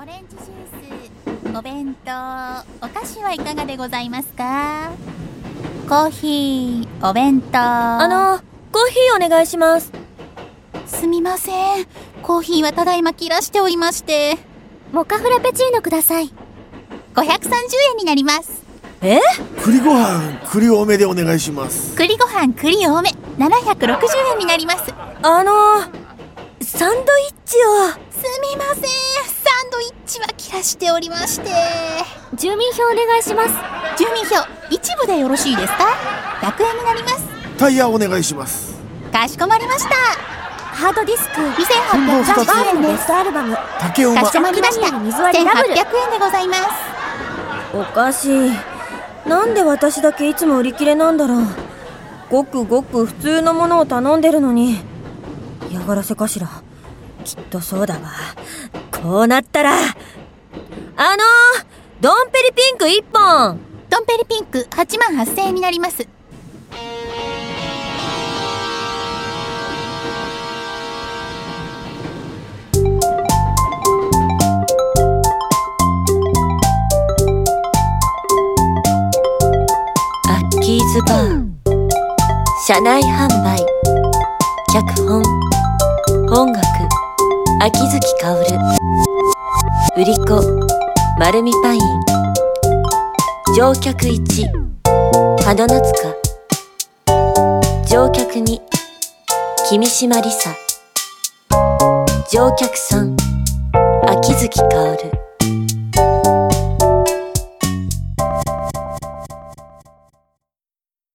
オレンジジュースお弁当。お菓子はいかがでございますか？コーヒーお弁当。あのコーヒーお願いします。すみません。コーヒーはただいま切らしておりまして。モカフラペチーノください。530円になります。え？栗ご飯栗多めでお願いします。栗ご飯栗多め。760円になります。あのサンドイッチをすみませんサンドイッチは切らしておりまして。住民票お願いします。住民票一部でよろしいですか？100円になります。タイヤお願いします。かしこまりました。ハードディスク。2880円ですベストアルバム。竹馬。かしこまりました。マクダミアの水割りダブル。1800円でございます。おかしい。なんで私だけいつも売り切れなんだろう。ごくごく普通のものを頼んでるのに。嫌がらせかしら。きっとそうだわこうなったらあのー、ドンペリピンク1本。ドンペリピンク8万8000円になります。アッキーズバー。車内販売。脚本。音楽。秋月薫売り子丸見パイン。乗客1花夏か乗客2君島理沙乗客3秋月薫。